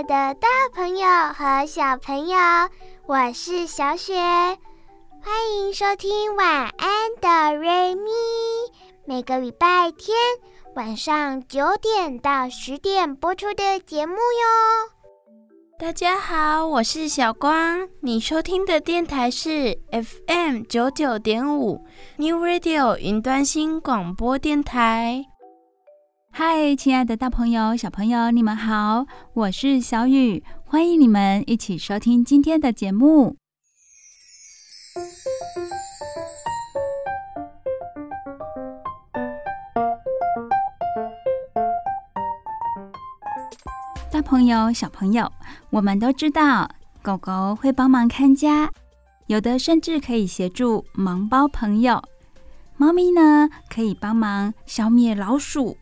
爱的大朋友和小朋友，我是小雪，欢迎收听晚安的瑞咪。每个礼拜天晚上九点到十点播出的节目哟。大家好，我是小光，你收听的电台是 FM 九九点五 New Radio 云端新广播电台。嗨，亲爱的大朋友、小朋友，你们好，我是小雨，欢迎你们一起收听今天的节目。大朋友、小朋友，我们都知道，狗狗会帮忙看家，有的甚至可以协助忙包朋友。猫咪呢，可以帮忙消灭老鼠。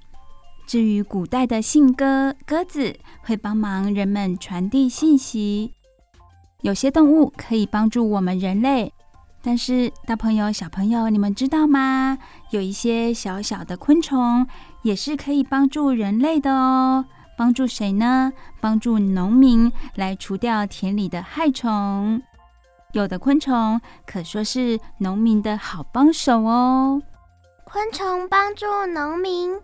至于古代的信鸽，鸽子会帮忙人们传递信息。有些动物可以帮助我们人类，但是大朋友、小朋友，你们知道吗？有一些小小的昆虫也是可以帮助人类的哦。帮助谁呢？帮助农民来除掉田里的害虫。有的昆虫可说是农民的好帮手哦。昆虫帮助农民。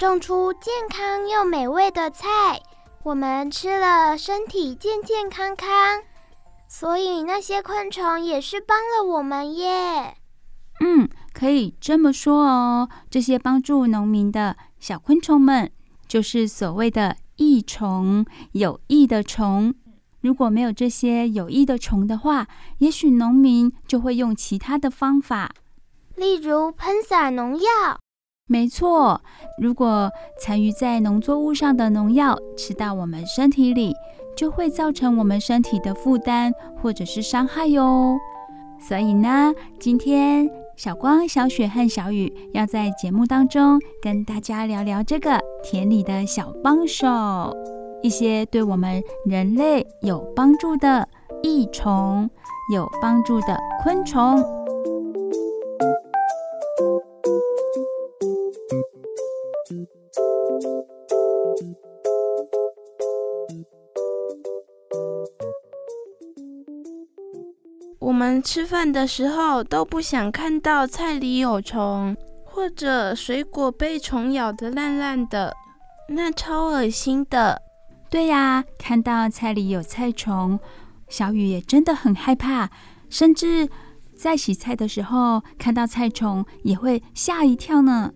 种出健康又美味的菜，我们吃了身体健健康康，所以那些昆虫也是帮了我们耶。嗯，可以这么说哦。这些帮助农民的小昆虫们，就是所谓的益虫，有益的虫。如果没有这些有益的虫的话，也许农民就会用其他的方法，例如喷洒农药。没错，如果残余在农作物上的农药吃到我们身体里，就会造成我们身体的负担或者是伤害哟。所以呢，今天小光、小雪和小雨要在节目当中跟大家聊聊这个田里的小帮手，一些对我们人类有帮助的益虫，有帮助的昆虫。我们吃饭的时候都不想看到菜里有虫，或者水果被虫咬得烂烂的，那超恶心的。对呀，看到菜里有菜虫，小雨也真的很害怕，甚至在洗菜的时候看到菜虫也会吓一跳呢。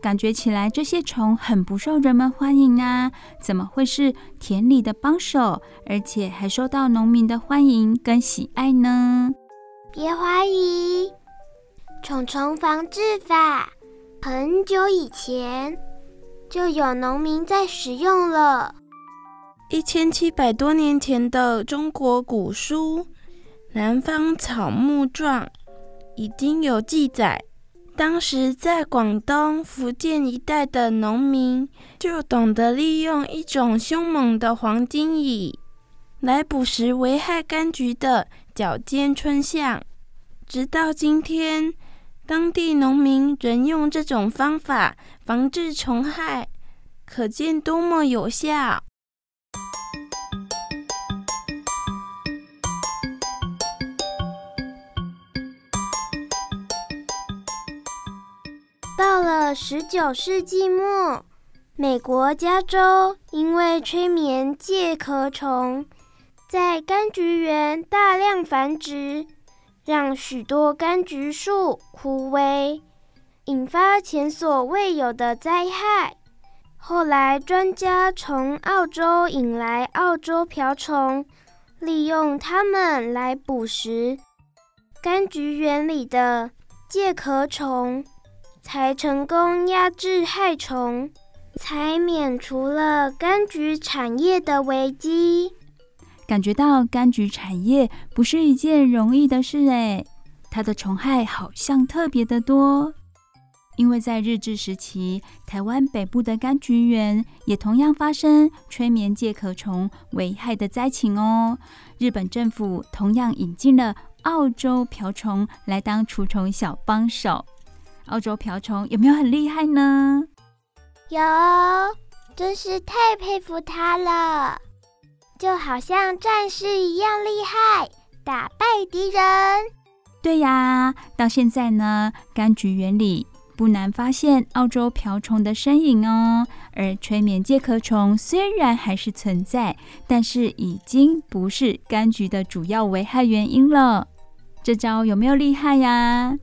感觉起来这些虫很不受人们欢迎啊！怎么会是田里的帮手，而且还受到农民的欢迎跟喜爱呢？别怀疑，虫虫防治法很久以前就有农民在使用了。一千七百多年前的中国古书《南方草木状》已经有记载。当时在广东、福建一带的农民就懂得利用一种凶猛的黄金蚁来捕食危害柑橘的脚尖春象。直到今天，当地农民仍用这种方法防治虫害，可见多么有效。到了十九世纪末，美国加州因为催眠介壳虫在柑橘园大量繁殖，让许多柑橘树枯萎，引发前所未有的灾害。后来，专家从澳洲引来澳洲瓢虫，利用它们来捕食柑橘园里的介壳虫。才成功压制害虫，才免除了柑橘产业的危机。感觉到柑橘产业不是一件容易的事诶，它的虫害好像特别的多。因为在日治时期，台湾北部的柑橘园也同样发生催眠介壳虫危害的灾情哦。日本政府同样引进了澳洲瓢虫来当除虫小帮手。澳洲瓢虫有没有很厉害呢？有，真是太佩服它了，就好像战士一样厉害，打败敌人。对呀，到现在呢，柑橘园里。不难发现澳洲瓢虫的身影哦，而催眠介壳虫虽然还是存在，但是已经不是柑橘的主要危害原因了。这招有没有厉害呀？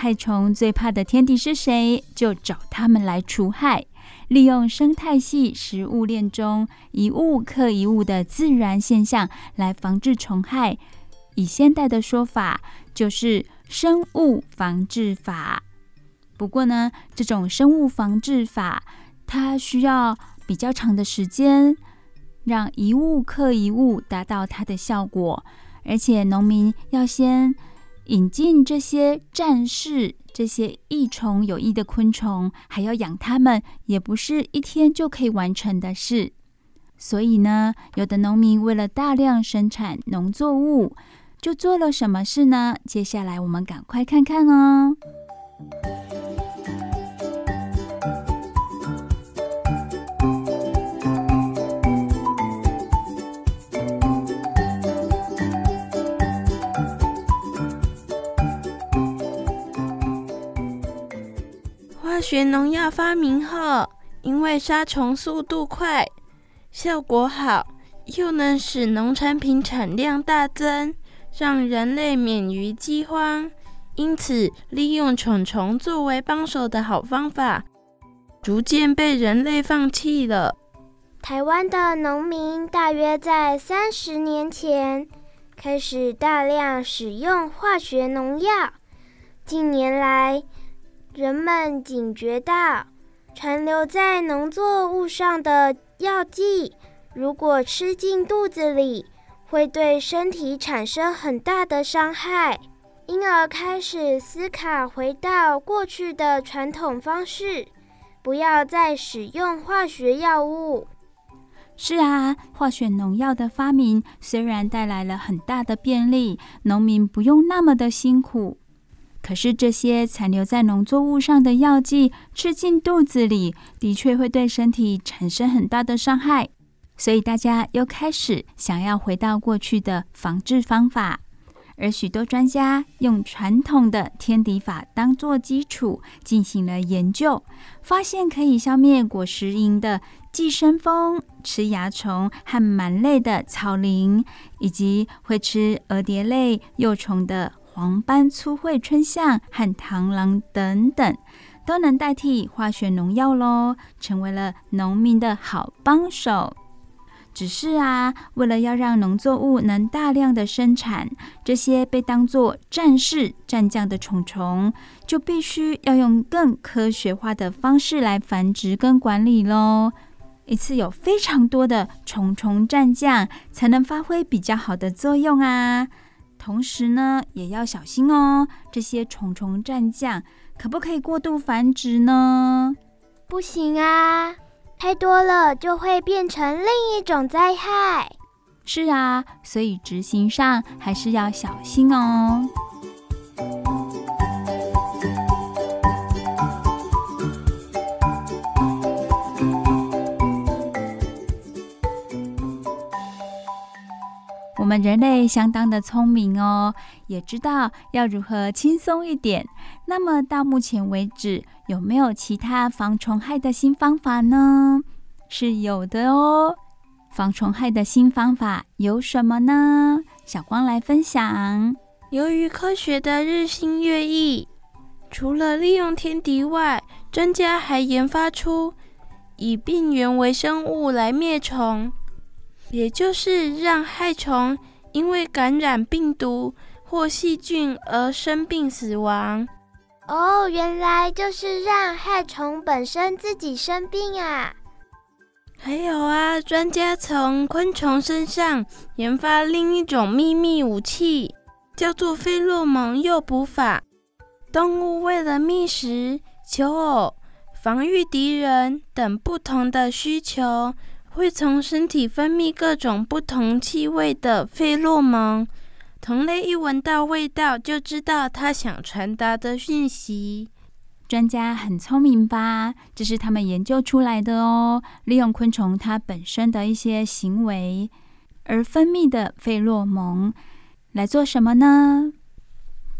害虫最怕的天敌是谁？就找他们来除害，利用生态系食物链中一物克一物的自然现象来防治虫害。以现代的说法，就是生物防治法。不过呢，这种生物防治法，它需要比较长的时间，让一物克一物达到它的效果。而且农民要先引进这些战士、这些益虫有益的昆虫，还要养它们，也不是一天就可以完成的事。所以呢，有的农民为了大量生产农作物，就做了什么事呢？接下来我们赶快看看哦。学农药发明后，因为杀虫速度快、效果好，又能使农产品产量大增，让人类免于饥荒，因此利用虫虫作为帮手的好方法，逐渐被人类放弃了。台湾的农民大约在三十年前开始大量使用化学农药，近年来，人们警觉到，残留在农作物上的药剂，如果吃进肚子里，会对身体产生很大的伤害，因而开始思考回到过去的传统方式，不要再使用化学药物。是啊，化学农药的发明虽然带来了很大的便利，农民不用那么的辛苦。可是这些残留在农作物上的药剂吃进肚子里，的确会对身体产生很大的伤害。所以大家又开始想要回到过去的防治方法，而许多专家用传统的天敌法当做基础进行了研究，发现可以消灭果实蝇的寄生蜂、吃蚜虫和螨类的草蛉，以及会吃蛾蝶类幼虫的。黄斑粗喙春象和螳螂等等，都能代替化学农药喽，成为了农民的好帮手。只是啊，为了要让农作物能大量的生产，这些被当作战士、战将的虫虫，就必须要用更科学化的方式来繁殖跟管理喽。一次有非常多的虫虫战将，才能发挥比较好的作用啊。同时呢，也要小心哦。这些虫虫战将可不可以过度繁殖呢？不行啊，太多了就会变成另一种灾害。是啊，所以执行上还是要小心哦。我们人类相当的聪明哦，也知道要如何轻松一点。那么到目前为止，有没有其他防虫害的新方法呢？是有的哦。防虫害的新方法有什么呢？小光来分享。由于科学的日新月异，除了利用天敌外，专家还研发出以病原微生物来灭虫。也就是让害虫因为感染病毒或细菌而生病死亡。哦，原来就是让害虫本身自己生病啊！还有啊，专家从昆虫身上研发另一种秘密武器，叫做费洛蒙诱捕法。动物为了觅食、求偶、防御敌人等不同的需求，会从身体分泌各种不同气味的费洛蒙。同类一闻到味道，就知道它想传达的讯息。专家很聪明吧？这是他们研究出来的哦。利用昆虫它本身的一些行为而分泌的费洛蒙来做什么呢？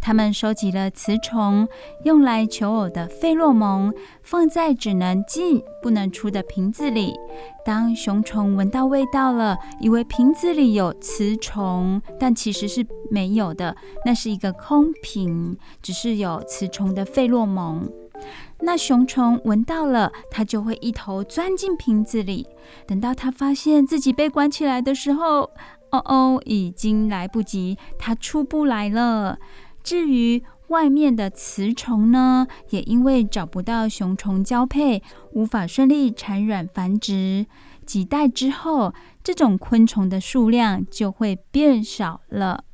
他们收集了雌虫用来求偶的费洛蒙，放在只能进不能出的瓶子里。当雄虫闻到味道了，以为瓶子里有雌虫，但其实是没有的，那是一个空瓶，只是有雌虫的费洛蒙。那雄虫闻到了，它就会一头钻进瓶子里。等到它发现自己被关起来的时候，哦哦，已经来不及，它出不来了。至于外面的雌虫呢，也因为找不到雄虫交配，无法顺利产卵繁殖。几代之后，这种昆虫的数量就会变少了。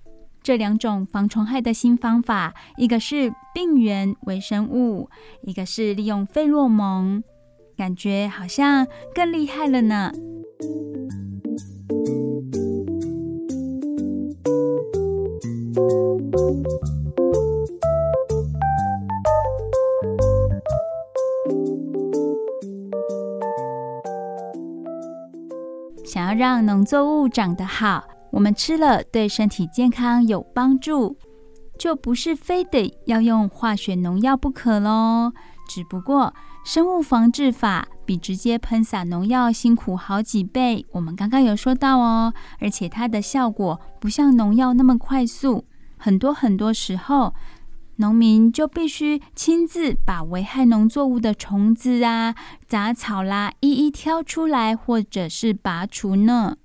这两种防虫害的新方法，一个是病原微生物，一个是利用费洛蒙，感觉好像更厉害了呢。想要让农作物长得好，我们吃了对身体健康有帮助，就不是非得要用化学农药不可喽。只不过生物防治法比直接喷洒农药辛苦好几倍，我们刚刚有说到哦，而且它的效果不像农药那么快速，很多很多时候。农民就必须亲自把危害农作物的虫子啊、杂草啦，一一挑出来，或者是拔除呢。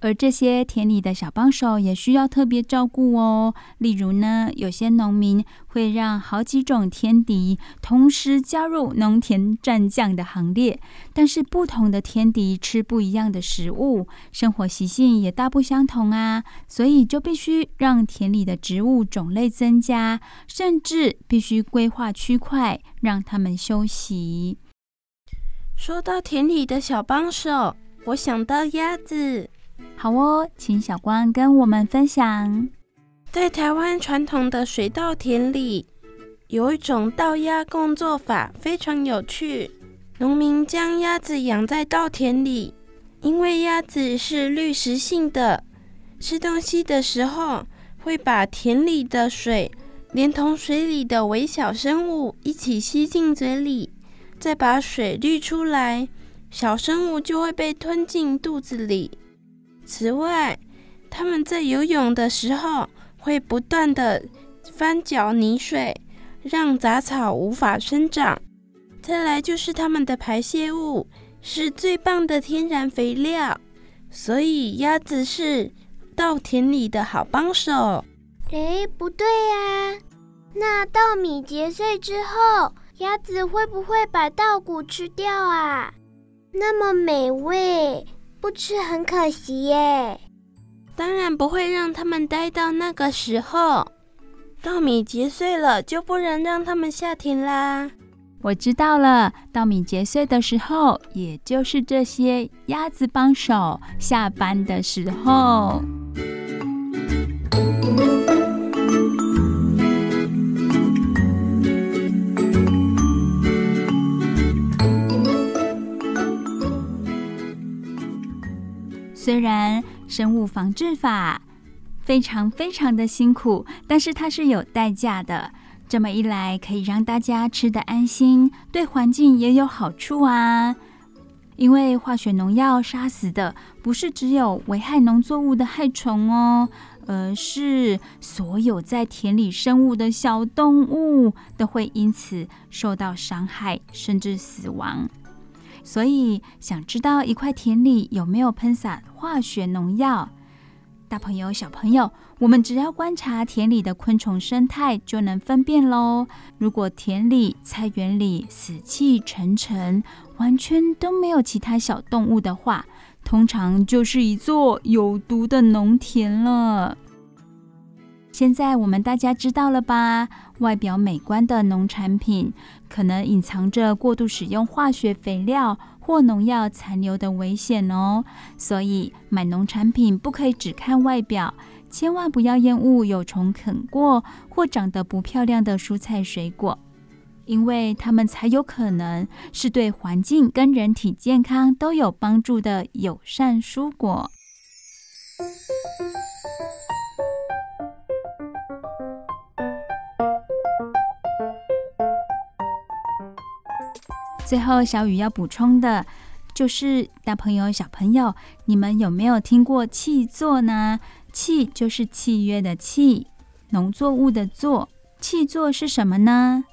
而这些田里的小帮手也需要特别照顾哦。例如呢，有些农民会让好几种天敌同时加入农田战将的行列，但是不同的天敌吃不一样的食物，生活习性也大不相同啊。所以就必须让田里的植物种类增加，甚至必须规划区块让他们休息。说到田里的小帮手，我想到鸭子。好哦，请小光跟我们分享。在台湾传统的水稻田里，有一种稻鸭共作法，非常有趣。农民将鸭子养在稻田里，因为鸭子是滤食性的，吃东西的时候会把田里的水连同水里的微小生物一起吸进嘴里，再把水滤出来，小生物就会被吞进肚子里。此外，他们在游泳的时候会不断地翻搅泥水，让杂草无法生长。再来就是它们的排泄物是最棒的天然肥料，所以鸭子是稻田里的好帮手。诶，不对呀，那稻米结穗之后，鸭子会不会把稻谷吃掉啊？那么美味。不吃很可惜耶，当然不会让他们待到那个时候。稻米结穗了，就不能让他们下田啦。我知道了，稻米结穗的时候，也就是这些鸭子帮手下班的时候。虽然生物防治法非常非常的辛苦，但是它是有代价的。这么一来，可以让大家吃得安心，对环境也有好处啊。因为化学农药杀死的不是只有危害农作物的害虫哦，而是所有在田里生物的小动物都会因此受到伤害，甚至死亡。所以，想知道一块田里有没有喷洒化学农药，大朋友、小朋友，我们只要观察田里的昆虫生态，就能分辨喽。如果田里、菜园里死气沉沉，完全都没有其他小动物的话，通常就是一座有毒的农田了。现在我们大家知道了吧？外表美观的农产品，可能隐藏着过度使用化学肥料或农药残留的危险哦。所以买农产品不可以只看外表，千万不要厌恶有虫啃过或长得不漂亮的蔬菜水果，因为它们才有可能是对环境跟人体健康都有帮助的友善蔬果。最后，小雨要补充的，就是大朋友、小朋友，你们有没有听过契作呢？契就是契约的契，农作物的作。契作是什么呢？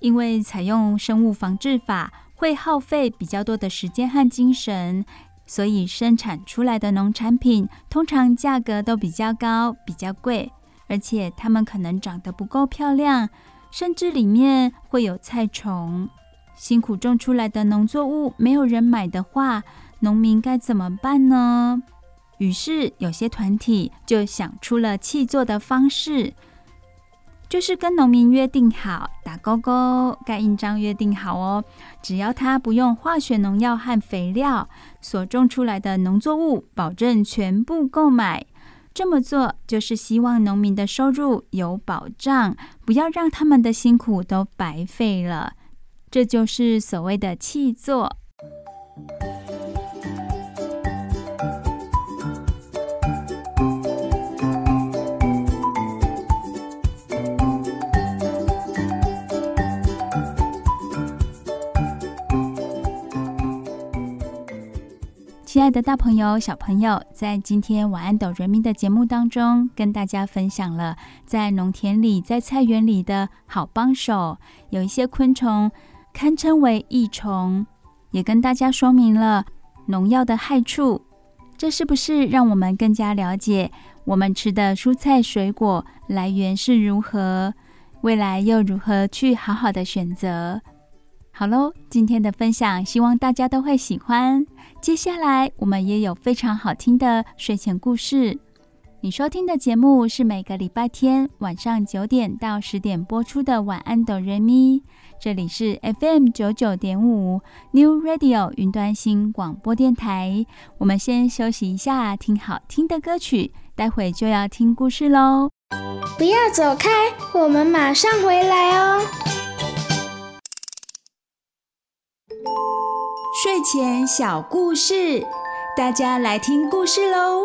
因为采用生物防治法，会耗费比较多的时间和精神，所以生产出来的农产品通常价格都比较高、比较贵，而且它们可能长得不够漂亮，甚至里面会有菜虫。辛苦种出来的农作物没有人买的话，农民该怎么办呢？于是有些团体就想出了契作的方式，就是跟农民约定好，打勾勾盖印章，约定好哦，只要他不用化学农药和肥料，所种出来的农作物保证全部购买。这么做就是希望农民的收入有保障，不要让他们的辛苦都白费了。这就是所谓的气作。亲爱的大朋友、小朋友，在今天晚安哆瑞咪的节目当中，跟大家分享了在农田里、在菜园里的好帮手，有一些昆虫。堪称为益虫，也跟大家说明了农药的害处。这是不是让我们更加了解我们吃的蔬菜水果来源是如何？未来又如何去好好的选择？好喽，今天的分享希望大家都会喜欢。接下来我们也有非常好听的睡前故事。你收听的节目是每个礼拜天晚上九点到十点播出的晚安哆瑞咪。这里是 FM 九九点五 New Radio 云端新广播电台。我们先休息一下，听好听的歌曲，待会就要听故事喽。不要走开，我们马上回来哦。睡前小故事，大家来听故事喽。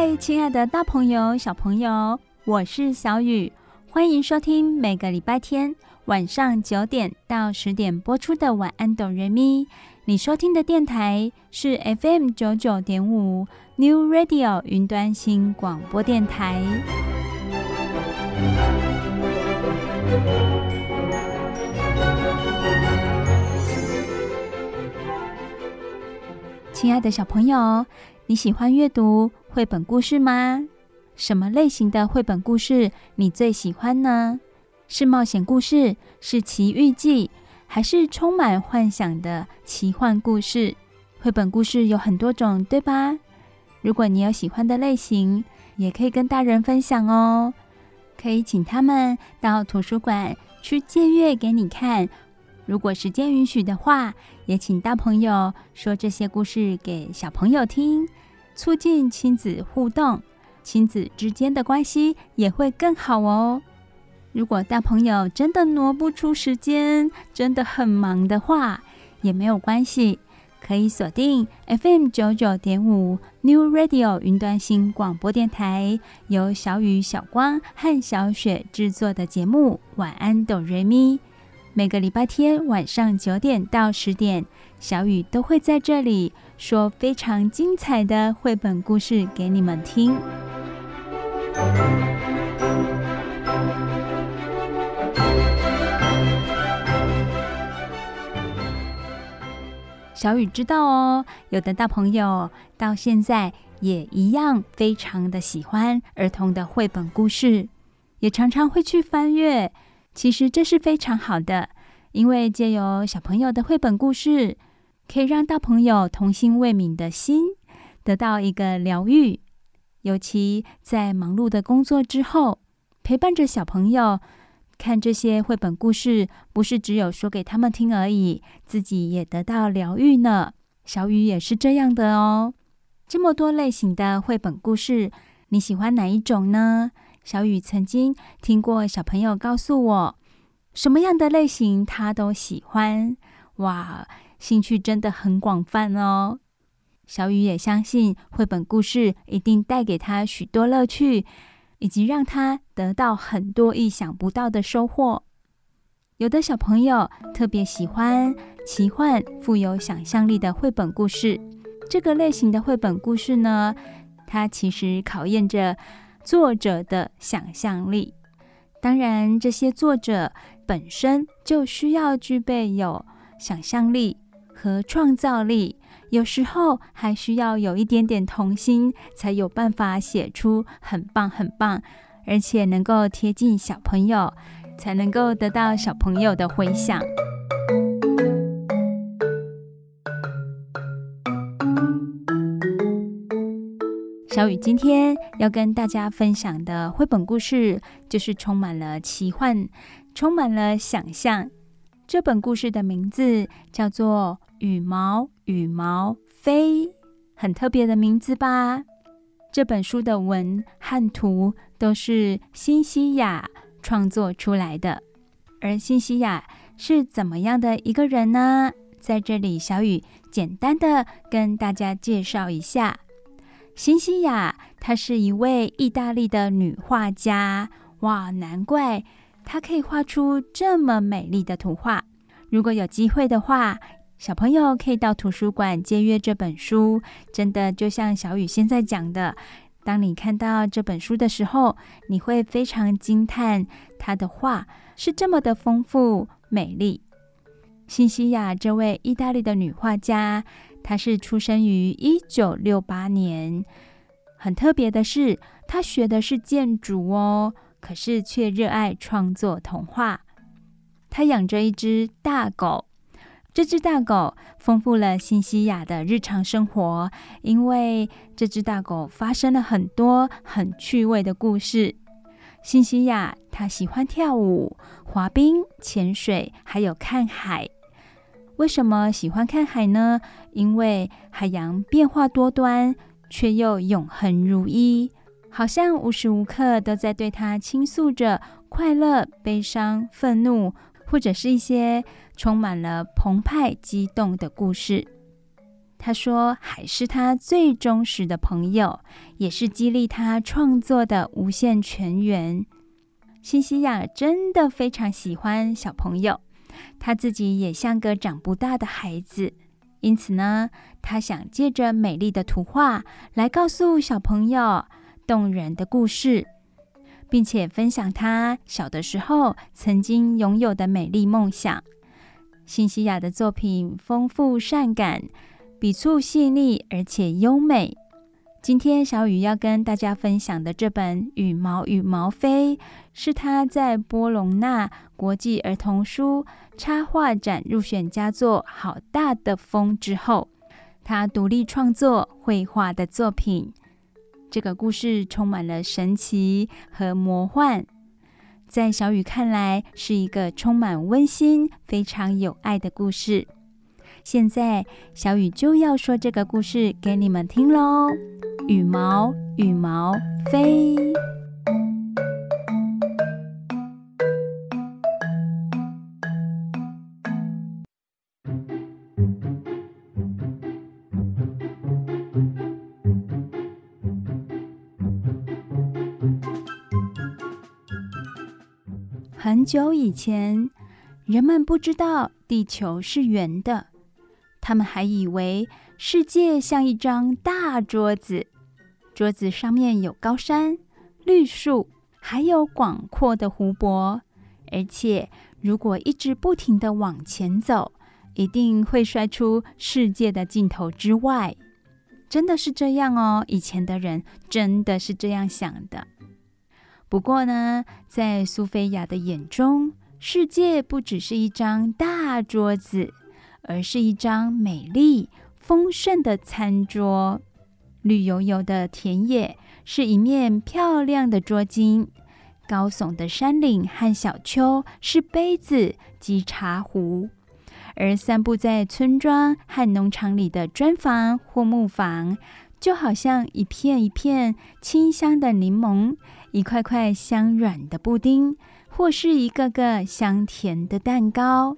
嗨亲爱的大朋友、小朋友，我是小雨，欢迎收听每个礼拜天晚上九点到十点播出的《晚安哆瑞咪》。你收听的电台是 FM 九九点五 New Radio 云端新广播电台。亲爱的小朋友，你喜欢阅读绘本故事吗？什么类型的绘本故事你最喜欢呢？是冒险故事，是奇遇记，还是充满幻想的奇幻故事？绘本故事有很多种，对吧？如果你有喜欢的类型，也可以跟大人分享哦。可以请他们到图书馆去借阅给你看。如果时间允许的话，也请大朋友说这些故事给小朋友听。促进亲子互动，亲子之间的关系也会更好哦。如果大朋友真的挪不出时间，真的很忙的话，也没有关系，可以锁定 FM 九九点五 New Radio 云端新广播电台，由小雨、小光和小雪制作的节目《晚安哆瑞咪》。每个礼拜天晚上九点到十点，小雨都会在这里说非常精彩的绘本故事给你们听。小雨知道哦，有的大朋友到现在也一样非常的喜欢儿童的绘本故事，也常常会去翻阅。其实这是非常好的，因为借由小朋友的绘本故事，可以让大朋友童心未泯的心得到一个疗愈。尤其在忙碌的工作之后，陪伴着小朋友。看这些绘本故事，不是只有说给他们听而已，自己也得到疗愈呢。小雨也是这样的哦。这么多类型的绘本故事，你喜欢哪一种呢？小雨曾经听过小朋友告诉我，什么样的类型他都喜欢。哇，兴趣真的很广泛哦。小雨也相信，绘本故事一定带给他许多乐趣。以及让他得到很多意想不到的收获。有的小朋友特别喜欢奇幻、富有想象力的绘本故事。这个类型的绘本故事呢，它其实考验着作者的想象力。当然，这些作者本身就需要具备有想象力和创造力。有时候还需要有一点点童心，才有办法写出很棒很棒，而且能够贴近小朋友，才能够得到小朋友的回响。小雨今天要跟大家分享的绘本故事，就是充满了奇幻，充满了想象。这本故事的名字叫做《羽毛羽毛飞》，很特别的名字吧？这本书的文和图都是辛西亚创作出来的。而辛西亚是怎么样的一个人呢？在这里，小雨简单的跟大家介绍一下。辛西亚她是一位意大利的女画家，哇，难怪。她可以画出这么美丽的图画。如果有机会的话，小朋友可以到图书馆借阅这本书。真的就像小雨现在讲的，当你看到这本书的时候，你会非常惊叹，他的画是这么的丰富美丽。辛西亚这位意大利的女画家，她是出生于一九六八年。很特别的是，她学的是建筑哦。可是却热爱创作童话。她养着一只大狗，这只大狗丰富了辛西亚的日常生活，因为这只大狗发生了很多很趣味的故事。辛西亚他喜欢跳舞、滑冰、潜水，还有看海。为什么喜欢看海呢？因为海洋变化多端，却又永恒如一。好像无时无刻都在对他倾诉着快乐、悲伤、愤怒，或者是一些充满了澎湃、激动的故事。他说，海是他最忠实的朋友，也是激励他创作的无限泉源。辛西亚真的非常喜欢小朋友，他自己也像个长不大的孩子，因此呢，他想借着美丽的图画来告诉小朋友。动人的故事，并且分享他小的时候曾经拥有的美丽梦想。辛西亚的作品丰富善感，笔触细腻而且优美。今天小雨要跟大家分享的这本《羽毛羽毛飞》，是他在波隆纳国际儿童书插画展入选佳作《好大的风》之后，他独立创作绘画的作品。这个故事充满了神奇和魔幻，在小雨看来是一个充满温馨、非常有爱的故事。现在，小雨就要说这个故事给你们听喽！羽毛，羽毛飞。很久以前，人们不知道地球是圆的，他们还以为世界像一张大桌子，桌子上面有高山、绿树，还有广阔的湖泊。而且，如果一直不停地往前走，一定会摔出世界的尽头之外。真的是这样哦，以前的人真的是这样想的。不过呢，在苏菲亚的眼中，世界不只是一张大桌子，而是一张美丽丰盛的餐桌。绿油油的田野是一面漂亮的桌巾，高耸的山岭和小丘是杯子及茶壶。而散布在村庄和农场里的砖房或木房，就好像一片一片清香的柠檬，一块块香软的布丁，或是一个个香甜的蛋糕。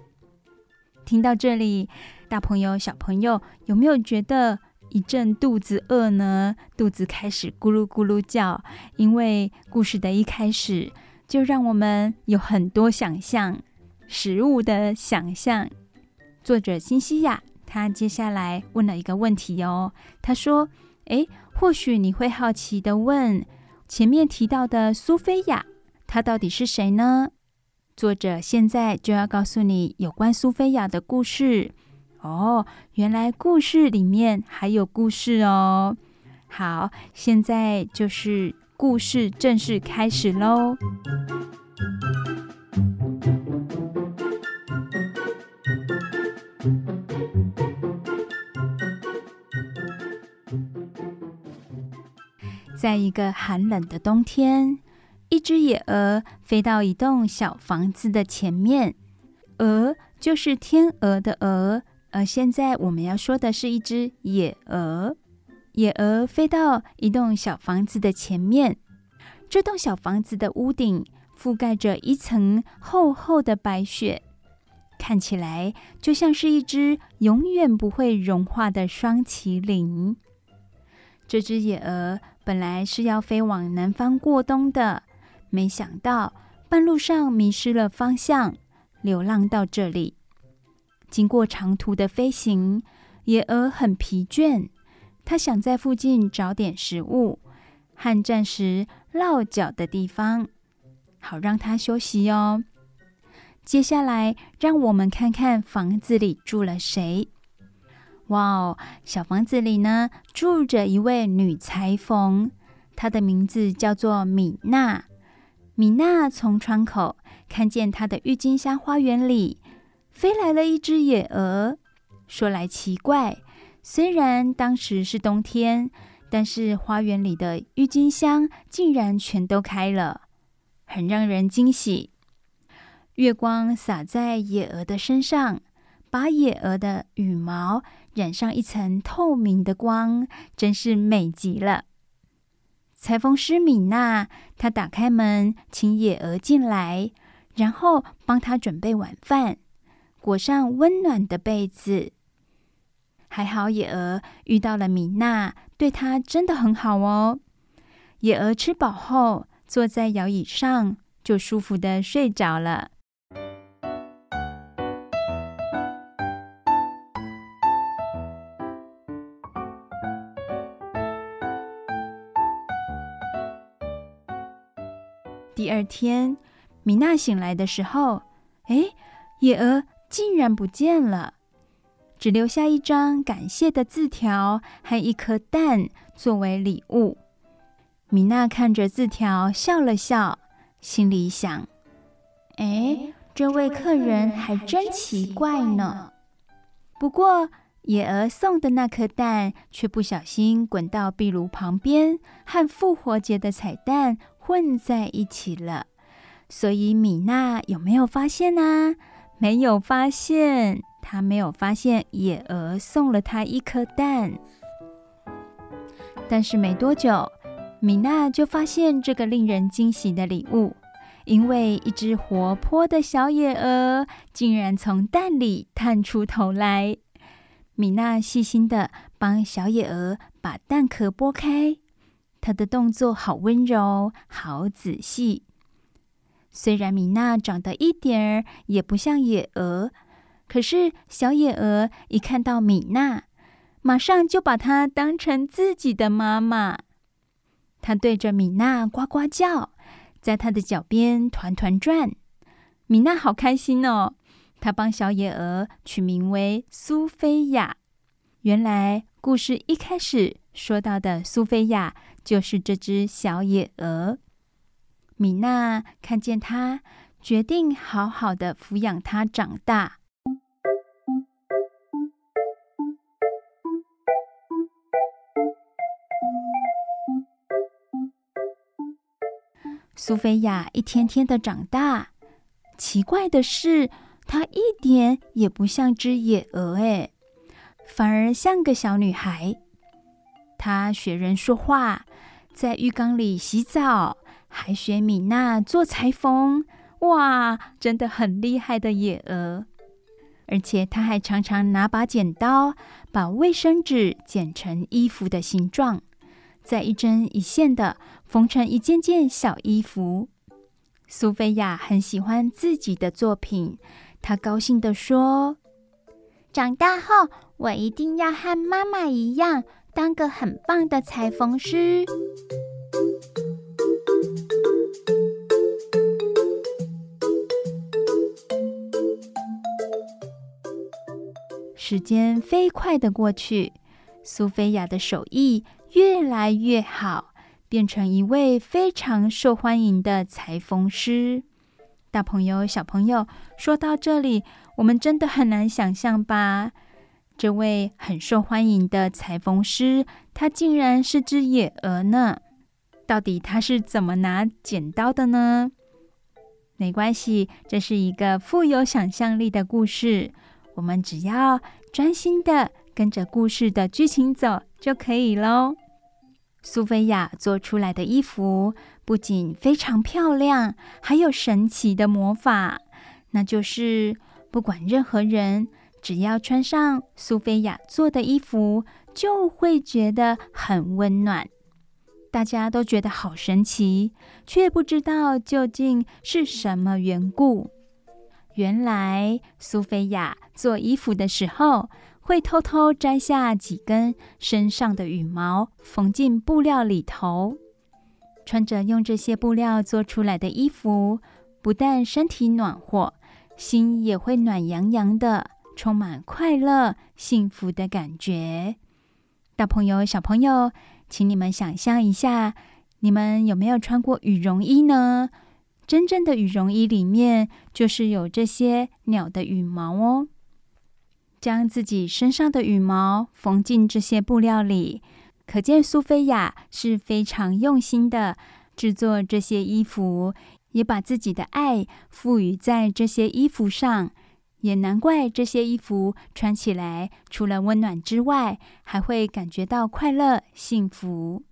听到这里，大朋友、小朋友，有没有觉得一阵肚子饿呢？肚子开始咕噜咕噜叫，因为故事的一开始就让我们有很多想象，食物的想象。作者辛西亚，他接下来问了一个问题哦。他说：“诶，或许你会好奇地问，前面提到的苏菲亚，她到底是谁呢？”作者现在就要告诉你有关苏菲亚的故事哦。原来故事里面还有故事哦。好，现在就是故事正式开始喽。在一个寒冷的冬天，一只野鹅飞到一栋小房子的前面。鹅就是天鹅的鹅，而现在我们要说的是一只野鹅。野鹅飞到一栋小房子的前面，这栋小房子的屋顶覆盖着一层厚厚的白雪，看起来就像是一只永远不会融化的双麒麟。这只野鹅本来是要飞往南方过冬的，没想到半路上迷失了方向，流浪到这里。经过长途的飞行，野鹅很疲倦，它想在附近找点食物和暂时落脚的地方，好让它休息哦。接下来，让我们看看房子里住了谁。哇哦！小房子里呢，住着一位女裁缝，她的名字叫做米娜。米娜从窗口看见她的郁金香花园里飞来了一只野鹅。说来奇怪，虽然当时是冬天，但是花园里的郁金香竟然全都开了，很让人惊喜。月光洒在野鹅的身上，把野鹅的羽毛染上一层透明的光，真是美极了。裁缝师米娜，她打开门，请野鹅进来，然后帮她准备晚饭，裹上温暖的被子。还好野鹅遇到了米娜，对她真的很好哦。野鹅吃饱后，坐在摇椅上，就舒服的睡着了。二天，米娜醒来的时候，哎，野鹅竟然不见了，只留下一张感谢的字条和一颗蛋作为礼物。米娜看着字条笑了笑，心里想：哎，这位客人还真奇怪呢。不过，野鹅送的那颗蛋却不小心滚到壁炉旁边，和复活节的彩蛋混在一起了，所以米娜有没有发现呢？没有发现，她没有发现野鹅送了她一颗蛋。但是没多久，米娜就发现这个令人惊喜的礼物，因为一只活泼的小野鹅竟然从蛋里探出头来。米娜细心的帮小野鹅把蛋壳剥开。他的动作好温柔，好仔细。虽然米娜长得一点儿也不像野鹅，可是小野鹅一看到米娜，马上就把她当成自己的妈妈。它对着米娜呱呱叫，在她的脚边团团转。米娜好开心哦！她帮小野鹅取名为苏菲亚。原来故事一开始说到的苏菲亚就是这只小野鹅。米娜看见它，决定好好的抚养它长大。苏菲亚一天天的长大，奇怪的是，她一点也不像只野鹅哎，反而像个小女孩。她学人说话，在浴缸里洗澡。还学米娜做裁缝，哇，真的很厉害的野鹅！而且他还常常拿把剪刀，把卫生纸剪成衣服的形状，再一针一线的缝成一件件小衣服。苏菲亚很喜欢自己的作品，她高兴地说：“长大后，我一定要和妈妈一样，当个很棒的裁缝师。”时间飞快的过去，苏菲亚的手艺越来越好，变成一位非常受欢迎的裁缝师。大朋友、小朋友，说到这里，我们真的很难想象吧？这位很受欢迎的裁缝师，他竟然是只野鹅呢？到底他是怎么拿剪刀的呢？没关系，这是一个富有想象力的故事。我们只要专心的跟着故事的剧情走就可以喽。苏菲亚做出来的衣服不仅非常漂亮，还有神奇的魔法，那就是不管任何人，只要穿上苏菲亚做的衣服，就会觉得很温暖。大家都觉得好神奇，却不知道究竟是什么缘故。原来苏菲亚做衣服的时候，会偷偷摘下几根身上的羽毛，缝进布料里头。穿着用这些布料做出来的衣服，不但身体暖和，心也会暖洋洋的，充满快乐、幸福的感觉。大朋友、小朋友，请你们想象一下，你们有没有穿过羽绒衣呢？真正的羽绒衣里面就是有这些鸟的羽毛哦。将自己身上的羽毛缝进这些布料里，可见苏菲亚是非常用心的制作这些衣服，也把自己的爱赋予在这些衣服上。也难怪这些衣服穿起来，除了温暖之外，还会感觉到快乐、幸福。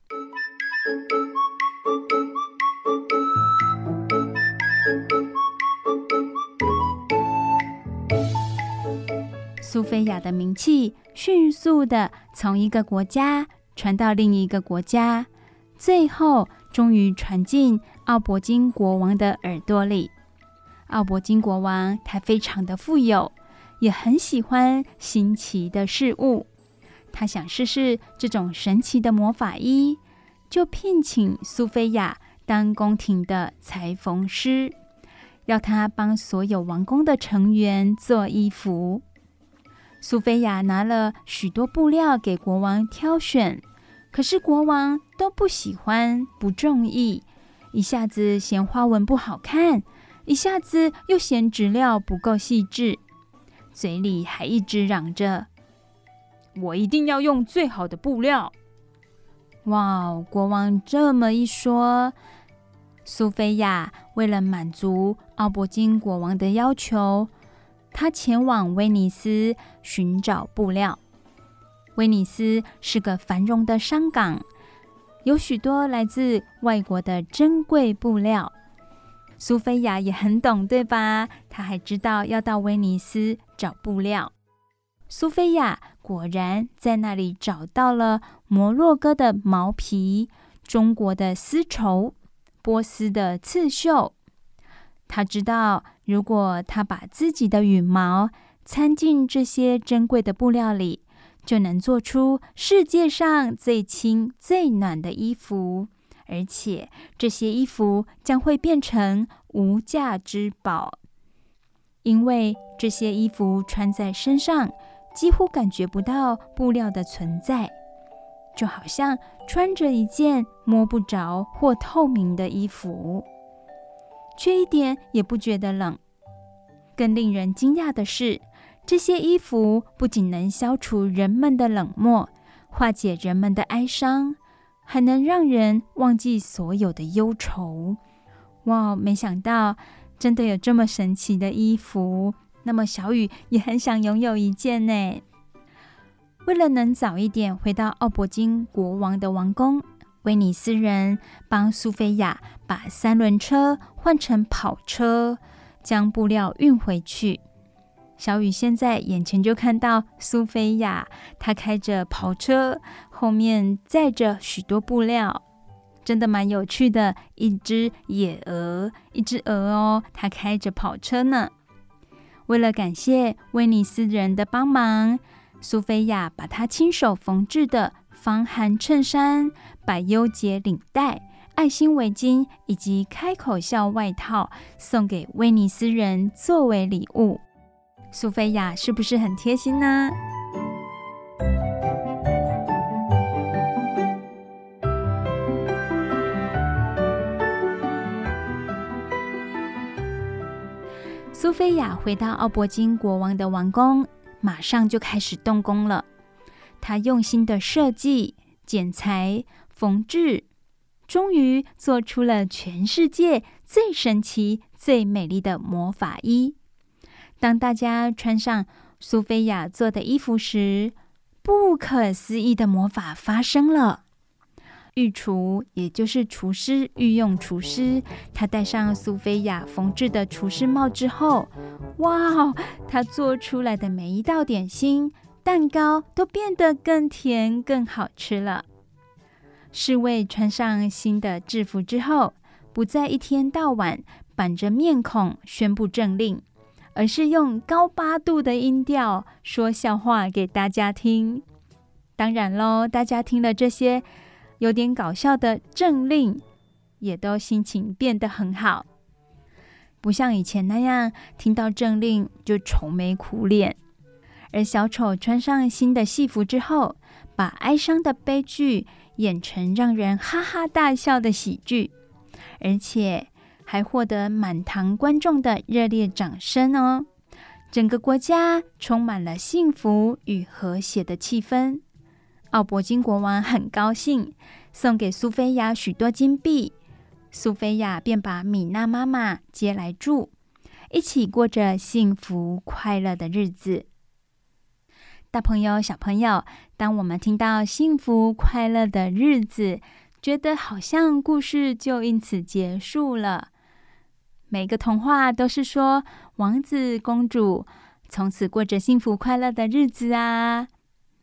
苏菲亚的名气迅速的从一个国家传到另一个国家，最后终于传进奥伯金国王的耳朵里。奥柏金国王他非常的富有，也很喜欢新奇的事物。他想试试这种神奇的魔法衣，就聘请苏菲亚当宫廷的裁缝师，要她帮所有王宫的成员做衣服。苏菲亚拿了许多布料给国王挑选，可是国王都不喜欢，不中意。一下子嫌花纹不好看，一下子又嫌质料不够细致，嘴里还一直嚷着：“我一定要用最好的布料。”哇，国王这么一说，苏菲亚为了满足奥伯金国王的要求。他前往威尼斯寻找布料。威尼斯是个繁荣的商港，有许多来自外国的珍贵布料。苏菲亚也很懂，对吧？她还知道要到威尼斯找布料。苏菲亚果然在那里找到了摩洛哥的毛皮、中国的丝绸、波斯的刺绣。她知道，如果她把自己的羽毛掺进这些珍贵的布料里，就能做出世界上最轻、最暖的衣服，而且这些衣服将会变成无价之宝，因为这些衣服穿在身上，几乎感觉不到布料的存在，就好像穿着一件摸不着或透明的衣服。却一点也不觉得冷。更令人惊讶的是，这些衣服不仅能消除人们的冷漠，化解人们的哀伤，还能让人忘记所有的忧愁。哇，没想到真的有这么神奇的衣服。那么小雨也很想拥有一件呢。为了能早一点回到奥伯金国王的王宫。威尼斯人帮苏菲亚把三轮车换成跑车，将布料运回去。小雨现在眼前就看到苏菲亚，她开着跑车，后面载着许多布料，真的蛮有趣的。一只野鹅，一只鹅哦，它开着跑车呢。为了感谢威尼斯人的帮忙，苏菲亚把她亲手缝制的防寒衬衫、百优结领带、爱心围巾以及开口笑外套送给威尼斯人作为礼物。苏菲亚是不是很贴心呢？苏菲亚回到奥伯金国王的王宫，马上就开始动工了。她用心的设计、剪裁、缝制，终于做出了全世界最神奇、最美丽的魔法衣。当大家穿上苏菲亚做的衣服时，不可思议的魔法发生了。御厨，也就是厨师，御用厨师，他戴上苏菲亚缝制的厨师帽之后，哇，他做出来的每一道点心，蛋糕都变得更甜、更好吃了。侍卫穿上新的制服之后，不再一天到晚板着面孔宣布政令，而是用高八度的音调说笑话给大家听。当然喽，大家听了这些有点搞笑的政令，也都心情变得很好，不像以前那样听到政令就愁眉苦脸。而小丑穿上新的戏服之后，把哀伤的悲剧演成让人哈哈大笑的喜剧，而且还获得满堂观众的热烈掌声哦！整个国家充满了幸福与和谐的气氛。奥伯金国王很高兴，送给苏菲亚许多金币，苏菲亚便把米娜妈妈接来住，一起过着幸福快乐的日子。大朋友、小朋友，当我们听到幸福快乐的日子，觉得好像故事就因此结束了。每个童话都是说王子公主从此过着幸福快乐的日子啊！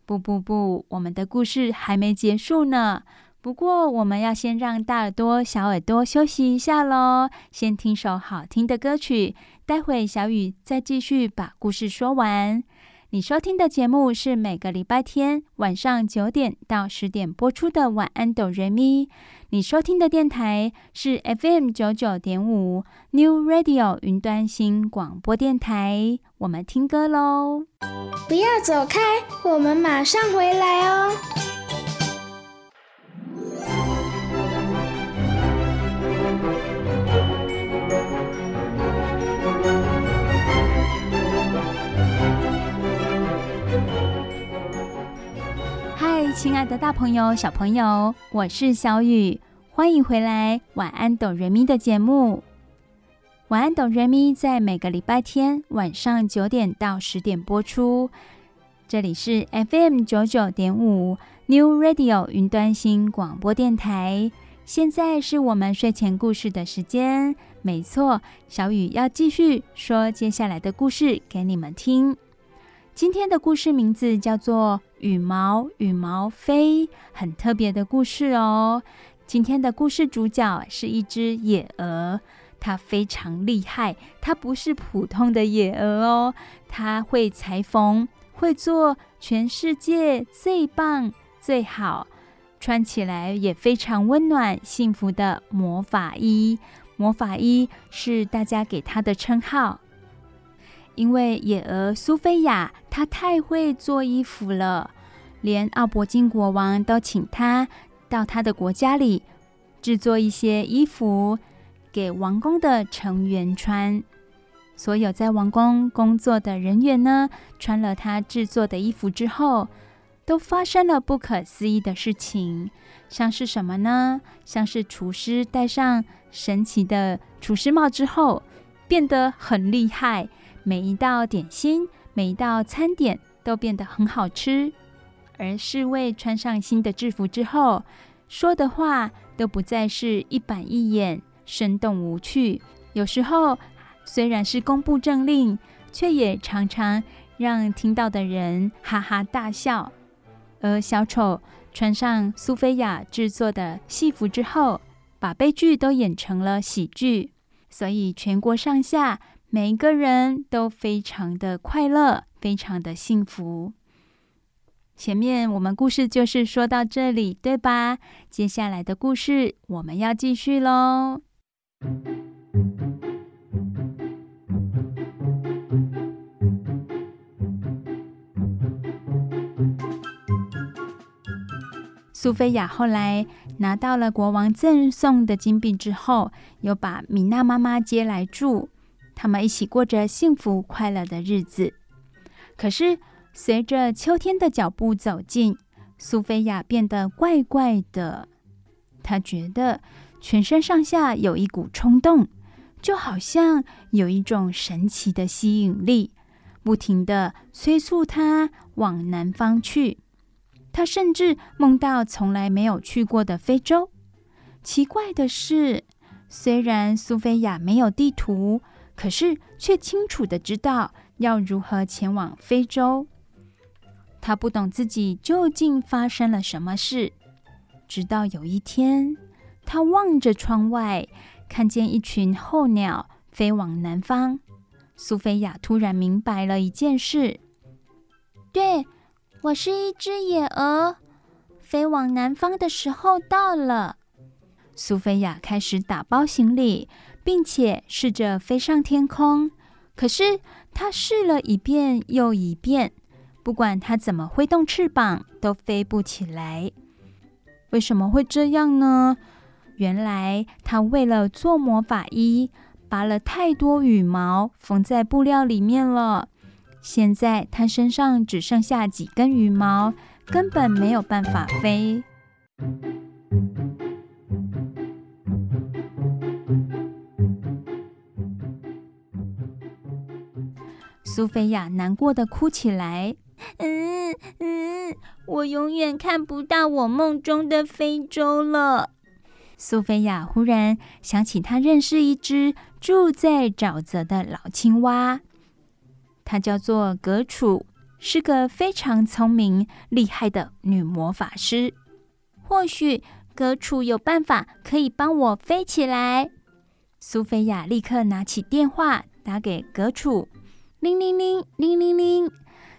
不不不，我们的故事还没结束呢。不过，我们要先让大耳朵、小耳朵休息一下喽，先听首好听的歌曲，待会小雨再继续把故事说完。你收听的节目是每个礼拜天晚上九点到十点播出的《晚安，哆瑞咪》。你收听的电台是 FM 九九点五 New Radio 云端新广播电台。我们听歌喽！不要走开，我们马上回来哦。亲爱的大朋友、小朋友，我是小雨，欢迎回来《晚安，哆瑞咪》的节目。《晚安，哆瑞咪》在每个礼拜天晚上九点到十点播出。这里是 FM 九九点五 New Radio 云端新广播电台。现在是我们睡前故事的时间，没错，小雨要继续说接下来的故事给你们听。今天的故事名字叫做《羽毛羽毛飞》，很特别的故事哦。今天的故事主角是一只野鹅，它非常厉害，它不是普通的野鹅哦，它会裁缝，会做全世界最棒、最好，穿起来也非常温暖、幸福的魔法衣。魔法衣是大家给它的称号，因为野鹅苏菲亚她太会做衣服了，连奥伯金国王都请她到他的国家里制作一些衣服。给王宫的成员穿，所有在王宫工作的人员呢，穿了他制作的衣服之后，都发生了不可思议的事情。像是什么呢？像是厨师戴上神奇的厨师帽之后，变得很厉害，每一道点心、每一道餐点都变得很好吃。而侍卫穿上新的制服之后，说的话都不再是一板一眼。生动无趣，有时候虽然是公布政令，却也常常让听到的人哈哈大笑。而小丑穿上苏菲亚制作的戏服之后，把悲剧都演成了喜剧，所以全国上下每一个人都非常的快乐，非常的幸福。前面我们故事就是说到这里，对吧？接下来的故事我们要继续喽。苏菲亚后来拿到了国王赠送的金币之后，又把米娜妈妈接来住，他们一起过着幸福快乐的日子。可是，随着秋天的脚步走近，苏菲亚变得怪怪的，她觉得。全身上下有一股冲动，就好像有一种神奇的吸引力，不停地催促她往南方去。她甚至梦到从来没有去过的非洲。奇怪的是，虽然苏菲亚没有地图，可是却清楚地知道要如何前往非洲。他不懂自己究竟发生了什么事，直到有一天。他望着窗外，看见一群候鸟飞往南方。苏菲亚突然明白了一件事：对，我是一只野鹅，飞往南方的时候到了。苏菲亚开始打包行李，并且试着飞上天空。可是他试了一遍又一遍，不管他怎么挥动翅膀，都飞不起来。为什么会这样呢？原来他为了做魔法衣，拔了太多羽毛，缝在布料里面了。现在他身上只剩下几根羽毛，根本没有办法飞。苏菲亚难过的哭起来：“嗯嗯，我永远看不到我梦中的非洲了。”苏菲亚忽然想起，她认识一只住在沼泽的老青蛙，它叫做格楚，是个非常聪明、厉害的女魔法师。或许格楚有办法可以帮我飞起来。苏菲亚立刻拿起电话打给格楚，铃铃铃，铃铃铃。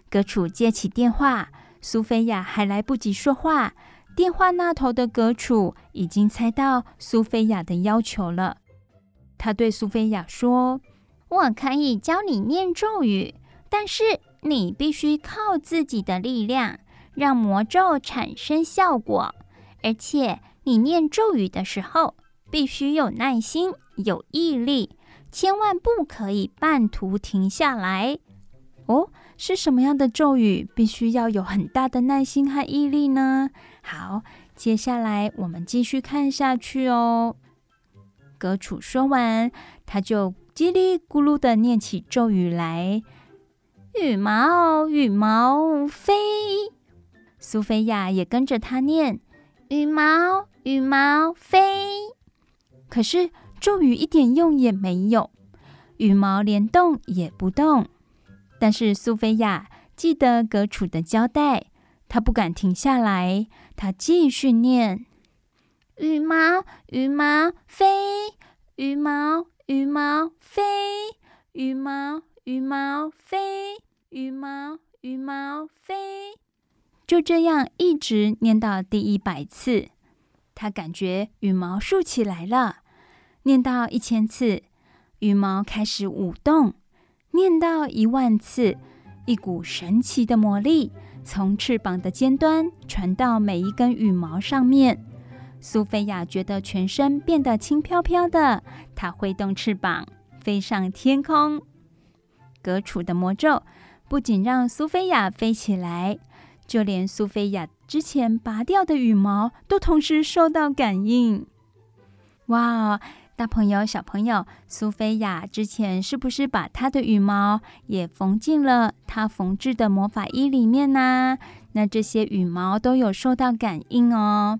格楚接起电话，苏菲亚还来不及说话。电话那头的格楚已经猜到苏菲亚的要求了。他对苏菲亚说：“我可以教你念咒语，但是你必须靠自己的力量让魔咒产生效果。而且你念咒语的时候必须有耐心、有毅力，千万不可以半途停下来。”哦，是什么样的咒语必须要有很大的耐心和毅力呢？好，接下来我们继续看下去哦。格楚说完，他就叽里咕噜地念起咒语来：“羽毛，羽毛飞。”苏菲亚也跟着他念：“羽毛，羽毛飞。”可是咒语一点用也没有，羽毛连动也不动。但是苏菲亚记得格楚的交代。她不敢停下来，她继续念：“羽毛，羽毛飞，羽毛，羽毛飞，羽毛羽毛飞，羽毛羽毛飞。就这样一直念到第一百次，他感觉羽毛竖起来了。念到一千次，羽毛开始舞动；念到一万次，一股神奇的魔力从翅膀的尖端传到每一根羽毛上面。苏菲亚觉得全身变得轻飘飘的，她挥动翅膀飞上天空。葛楚的魔咒不仅让苏菲亚飞起来，就连苏菲亚之前拔掉的羽毛都同时受到感应。哇，大朋友、小朋友，苏菲亚之前是不是把她的羽毛也缝进了她缝制的魔法衣里面呢？那这些羽毛都有受到感应哦。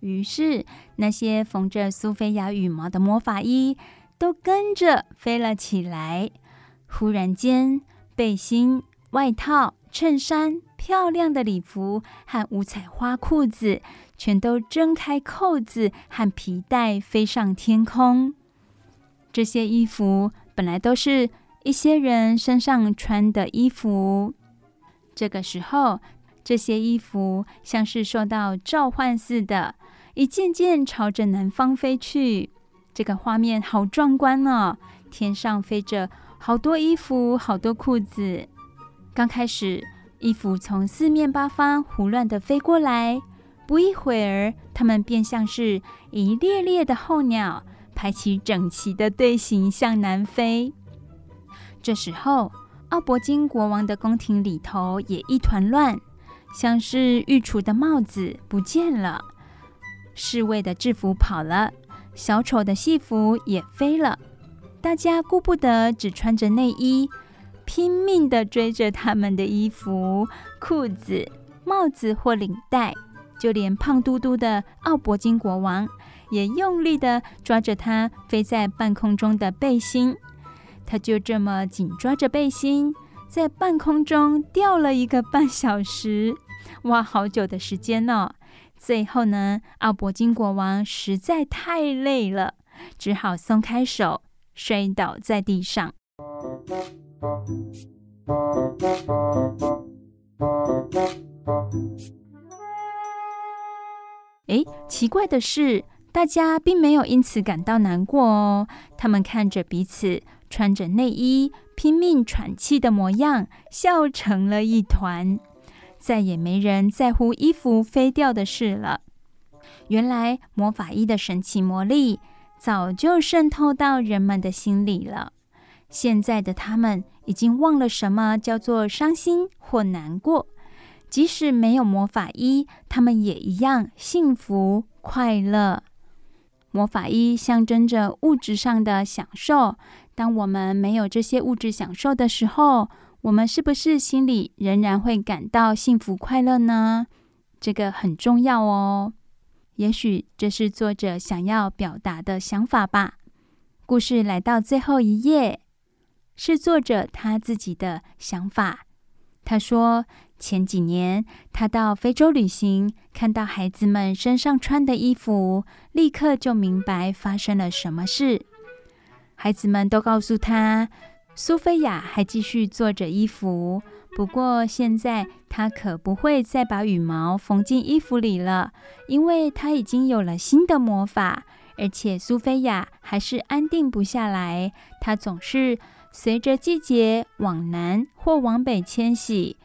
于是，那些缝着苏菲亚羽毛的魔法衣都跟着飞了起来。忽然间，背心、外套、衬衫、漂亮的礼服和五彩花裤子，全都挣开扣子和皮带，飞上天空。这些衣服本来都是一些人身上穿的衣服。这个时候，这些衣服像是受到召唤似的。一件件朝着南方飞去，这个画面好壮观哦！天上飞着好多衣服，好多裤子。刚开始，衣服从四面八方胡乱地飞过来，不一会儿，它们便像是一列列的候鸟，排起整齐的队形向南飞。这时候，奥伯金国王的宫廷里头也一团乱，像是御厨的帽子不见了。侍卫的制服跑了，小丑的戏服也飞了。大家顾不得只穿着内衣，拼命地追着他们的衣服、裤子、帽子或领带。就连胖嘟嘟的奥伯金国王也用力地抓着他飞在半空中的背心。他就这么紧抓着背心，在半空中吊了一个半小时。哇，好久的时间呢！最后呢，奥伯金国王实在太累了，只好松开手，摔倒在地上。诶，奇怪的是，大家并没有因此感到难过哦。他们看着彼此穿着内衣拼命喘气的模样，笑成了一团。再也没人在乎衣服飞掉的事了。原来魔法衣的神奇魔力早就渗透到人们的心里了。现在的他们已经忘了什么叫做伤心或难过。即使没有魔法衣，他们也一样幸福快乐。魔法衣象征着物质上的享受。当我们没有这些物质享受的时候，我们是不是心里仍然会感到幸福快乐呢？这个很重要哦。也许这是作者想要表达的想法吧。故事来到最后一页，是作者他自己的想法。他说，前几年他到非洲旅行，看到孩子们身上穿的衣服，立刻就明白发生了什么事。孩子们都告诉他。苏菲亚还继续做着衣服，不过现在她可不会再把羽毛缝进衣服里了，因为她已经有了新的魔法。而且苏菲亚还是安定不下来，她总是随着季节往南或往北迁徙。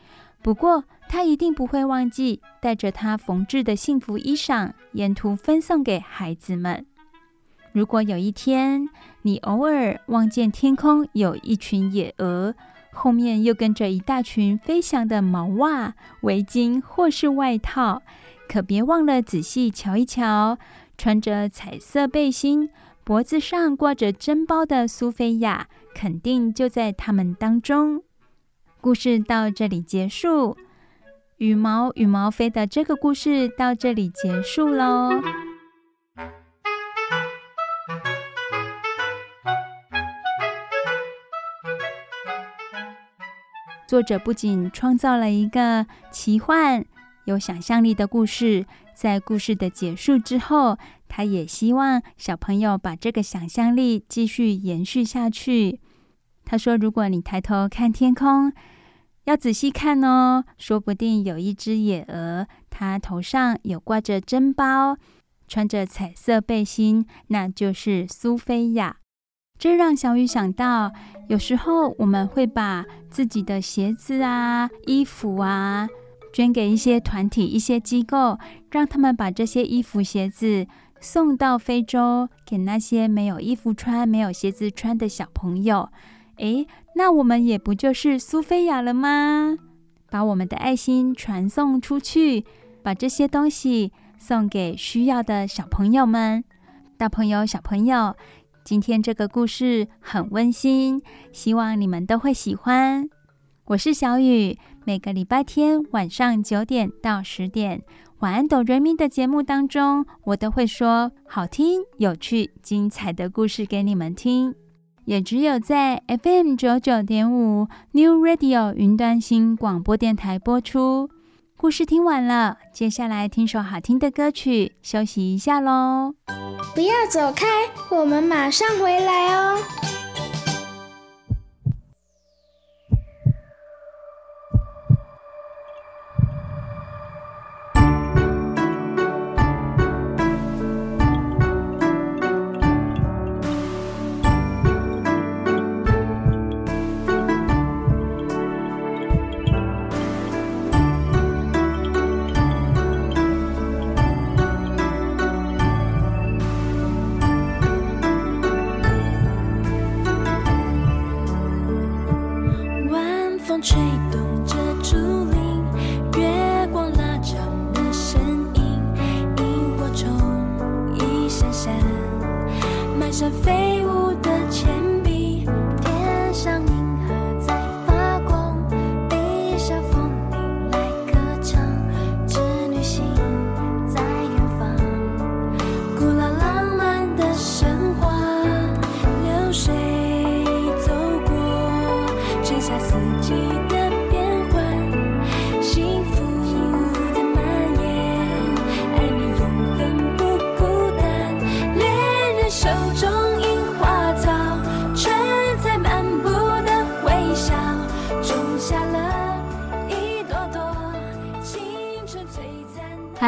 不过她一定不会忘记带着她缝制的幸福衣裳，沿途分送给孩子们。如果有一天你偶尔望见天空有一群野鹅，后面又跟着一大群飞翔的毛袜、围巾或是外套，可别忘了仔细瞧一瞧，穿着彩色背心、脖子上挂着针包的苏菲亚，肯定就在他们当中。故事到这里结束，羽毛羽毛飞的这个故事到这里结束喽。作者不仅创造了一个奇幻、有想象力的故事，在故事的结束之后，他也希望小朋友把这个想象力继续延续下去。他说：“如果你抬头看天空，要仔细看哦，说不定有一只野鹅，它头上有挂着针包，穿着彩色背心，那就是苏菲亚。”这让小雨想到，有时候我们会把自己的鞋子啊、衣服啊，捐给一些团体、一些机构，让他们把这些衣服、鞋子送到非洲，给那些没有衣服穿、没有鞋子穿的小朋友。诶，那我们也不就是苏菲亚了吗？把我们的爱心传送出去，把这些东西送给需要的小朋友们。大朋友、小朋友。今天这个故事很温馨，希望你们都会喜欢。我是小雨，每个礼拜天晚上九点到十点，晚安哆瑞咪的节目当中，我都会说好听、有趣、精彩的故事给你们听。也只有在 FM 九九点五 New Radio 云端新广播电台播出。故事听完了，接下来听首好听的歌曲，休息一下喽。不要走开，我们马上回来哦。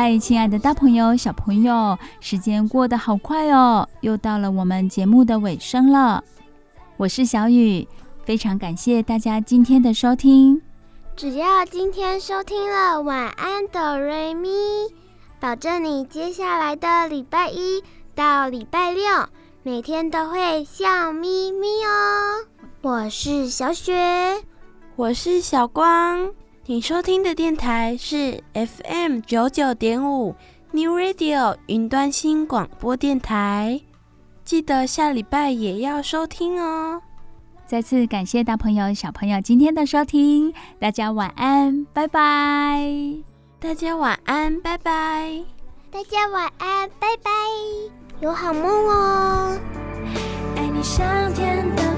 嗨，亲爱的大朋友、小朋友，时间过得好快哦，又到了我们节目的尾声了。我是小雨，非常感谢大家今天的收听。只要今天收听了晚安哆瑞咪，保证你接下来的礼拜一到礼拜六每天都会笑眯眯哦。我是小雪，我是小光。你收听的电台是 FM 九九点五 New Radio 云端新广播电台，记得下礼拜也要收听哦。再次感谢大朋友、小朋友今天的收听，大家晚安，拜拜！大家晚安，拜拜！大家晚安，拜拜！有好梦哦。爱你像天的